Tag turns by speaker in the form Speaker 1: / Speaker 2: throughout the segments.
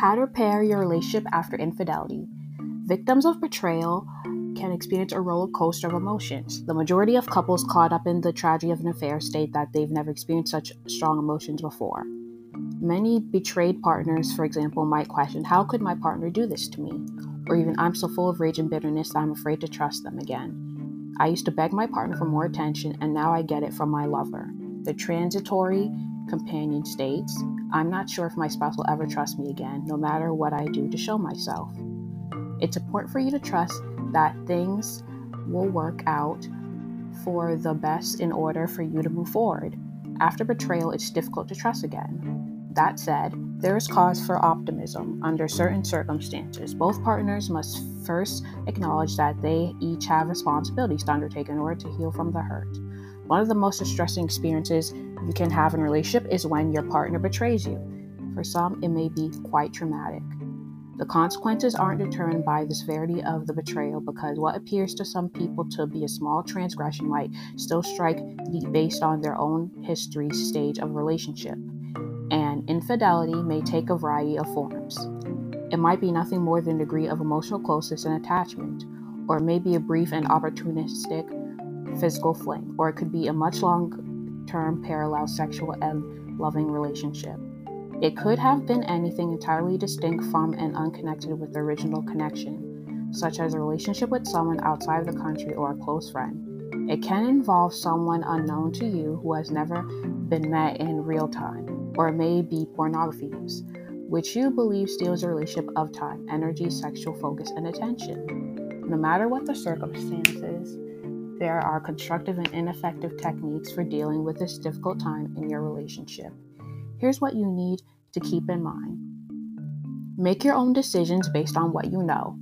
Speaker 1: How to repair your relationship after infidelity. Victims of betrayal can experience a roller coaster of emotions. The majority of couples caught up in the tragedy of an affair state that they've never experienced such strong emotions before. Many betrayed partners, for example, might question, How could my partner do this to me? Or even, I'm so full of rage and bitterness that I'm afraid to trust them again. I used to beg my partner for more attention, and now I get it from my lover. The transitory companion states, I'm not sure if my spouse will ever trust me again, no matter what I do to show myself. It's important for you to trust that things will work out for the best in order for you to move forward. After betrayal, it's difficult to trust again. That said, there is cause for optimism under certain circumstances. Both partners must first acknowledge that they each have responsibilities to undertake in order to heal from the hurt. One of the most distressing experiences you can have in a relationship is when your partner betrays you. For some, it may be quite traumatic. The consequences aren't determined by the severity of the betrayal because what appears to some people to be a small transgression might still strike deep based on their own history stage of relationship. And infidelity may take a variety of forms. It might be nothing more than a degree of emotional closeness and attachment, or it may be a brief and opportunistic physical fling, or it could be a much long term parallel sexual and loving relationship. It could have been anything entirely distinct from and unconnected with the original connection, such as a relationship with someone outside the country or a close friend. It can involve someone unknown to you who has never been met in real time, or it may be pornography use, which you believe steals a relationship of time, energy, sexual focus, and attention. No matter what the circumstances, there are constructive and ineffective techniques for dealing with this difficult time in your relationship. Here's what you need to keep in mind make your own decisions based on what you know.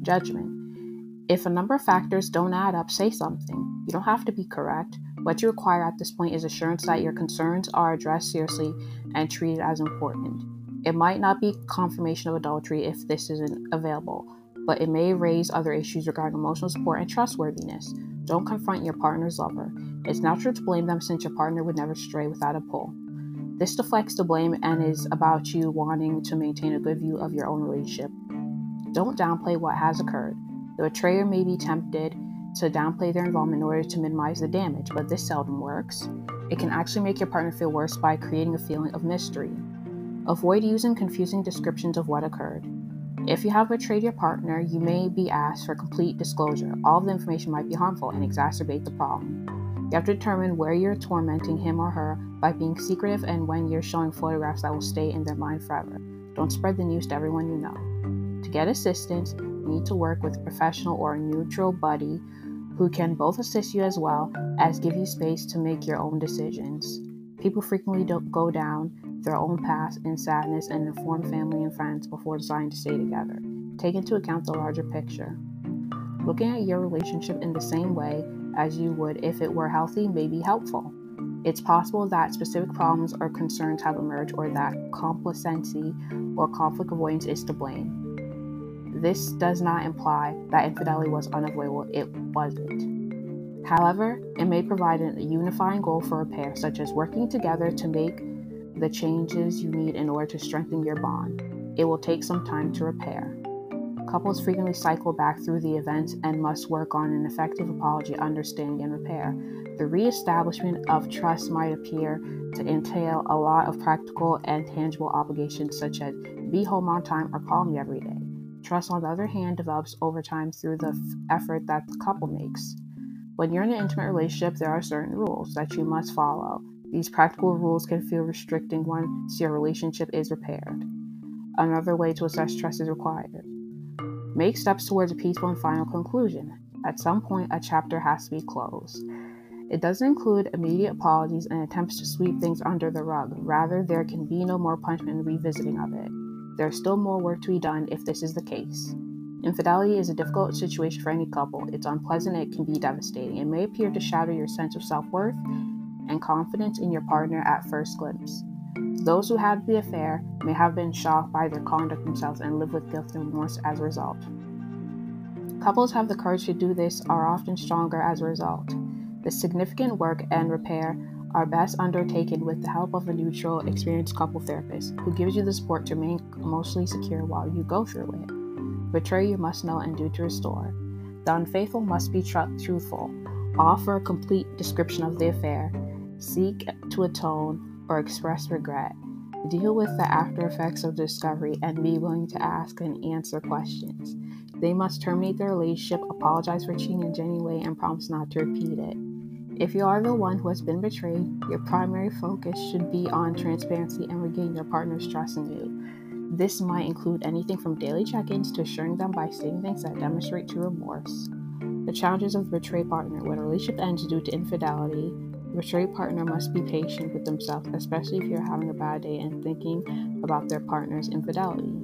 Speaker 1: Judgment. If a number of factors don't add up, say something. You don't have to be correct. What you require at this point is assurance that your concerns are addressed seriously and treated as important. It might not be confirmation of adultery if this isn't available, but it may raise other issues regarding emotional support and trustworthiness. Don't confront your partner's lover. It's natural to blame them since your partner would never stray without a pull. This deflects the blame and is about you wanting to maintain a good view of your own relationship. Don't downplay what has occurred. The betrayer may be tempted to downplay their involvement in order to minimize the damage, but this seldom works. It can actually make your partner feel worse by creating a feeling of mystery. Avoid using confusing descriptions of what occurred. If you have betrayed your partner, you may be asked for complete disclosure. All of the information might be harmful and exacerbate the problem. You have to determine where you're tormenting him or her by being secretive and when you're showing photographs that will stay in their mind forever. Don't spread the news to everyone you know. To get assistance, you need to work with a professional or a neutral buddy who can both assist you as well as give you space to make your own decisions. People frequently don't go down their own past and sadness and inform family and friends before deciding to stay together. Take into account the larger picture. Looking at your relationship in the same way as you would if it were healthy may be helpful. It's possible that specific problems or concerns have emerged or that complacency or conflict avoidance is to blame. This does not imply that infidelity was unavoidable, it wasn't. However, it may provide a unifying goal for repair, such as working together to make the changes you need in order to strengthen your bond. It will take some time to repair. Couples frequently cycle back through the events and must work on an effective apology, understanding, and repair. The reestablishment of trust might appear to entail a lot of practical and tangible obligations, such as be home on time or call me every day. Trust, on the other hand, develops over time through the f- effort that the couple makes. When you're in an intimate relationship, there are certain rules that you must follow. These practical rules can feel restricting once your relationship is repaired. Another way to assess trust is required. Make steps towards a peaceful and final conclusion. At some point, a chapter has to be closed. It doesn't include immediate apologies and attempts to sweep things under the rug. Rather, there can be no more punishment and revisiting of it. There's still more work to be done if this is the case. Infidelity is a difficult situation for any couple. It's unpleasant it can be devastating. It may appear to shatter your sense of self worth and confidence in your partner at first glimpse. Those who had the affair may have been shocked by their conduct themselves and live with guilt and remorse as a result. Couples have the courage to do this are often stronger as a result. The significant work and repair are best undertaken with the help of a neutral, experienced couple therapist who gives you the support to remain emotionally secure while you go through it. Betray you must know and do to restore. The unfaithful must be tr- truthful. Offer a complete description of the affair. Seek to atone or express regret. Deal with the after effects of discovery and be willing to ask and answer questions. They must terminate their relationship, apologize for cheating in a genuine way, and promise not to repeat it. If you are the one who has been betrayed, your primary focus should be on transparency and regaining your partner's trust in you. This might include anything from daily check ins to assuring them by stating things that demonstrate true remorse. The challenges of the betrayed partner when a relationship ends due to infidelity. Betrayed partner must be patient with themselves, especially if you're having a bad day and thinking about their partner's infidelity.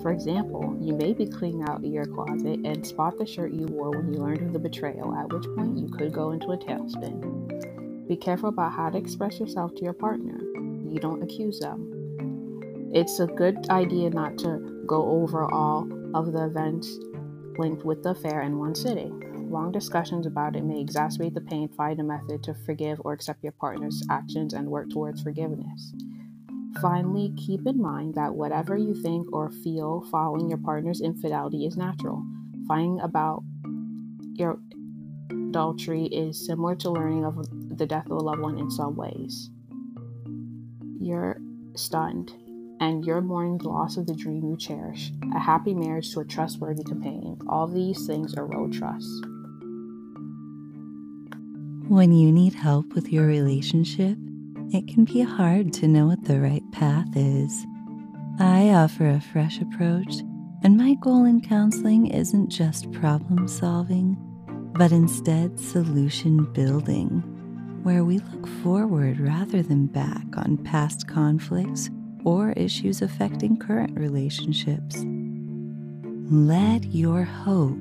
Speaker 1: For example, you may be cleaning out your closet and spot the shirt you wore when you learned of the betrayal, at which point you could go into a tailspin. Be careful about how to express yourself to your partner. You don't accuse them. It's a good idea not to go over all of the events linked with the affair in one sitting. Long discussions about it may exacerbate the pain. Find a method to forgive or accept your partner's actions and work towards forgiveness. Finally, keep in mind that whatever you think or feel following your partner's infidelity is natural. Finding about your adultery is similar to learning of the death of a loved one in some ways. You're stunned, and you're mourning the loss of the dream you cherish, a happy marriage to a trustworthy companion. All these things erode trust.
Speaker 2: When you need help with your relationship, it can be hard to know what the right path is. I offer a fresh approach, and my goal in counseling isn't just problem solving, but instead solution building, where we look forward rather than back on past conflicts or issues affecting current relationships. Let your hope,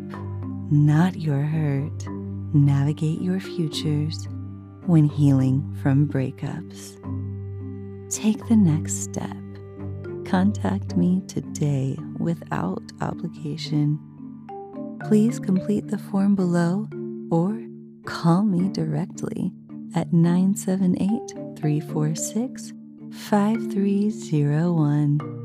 Speaker 2: not your hurt, navigate your futures when healing from breakups. Take the next step. Contact me today without obligation. Please complete the form below or call me directly at 978 346 5301.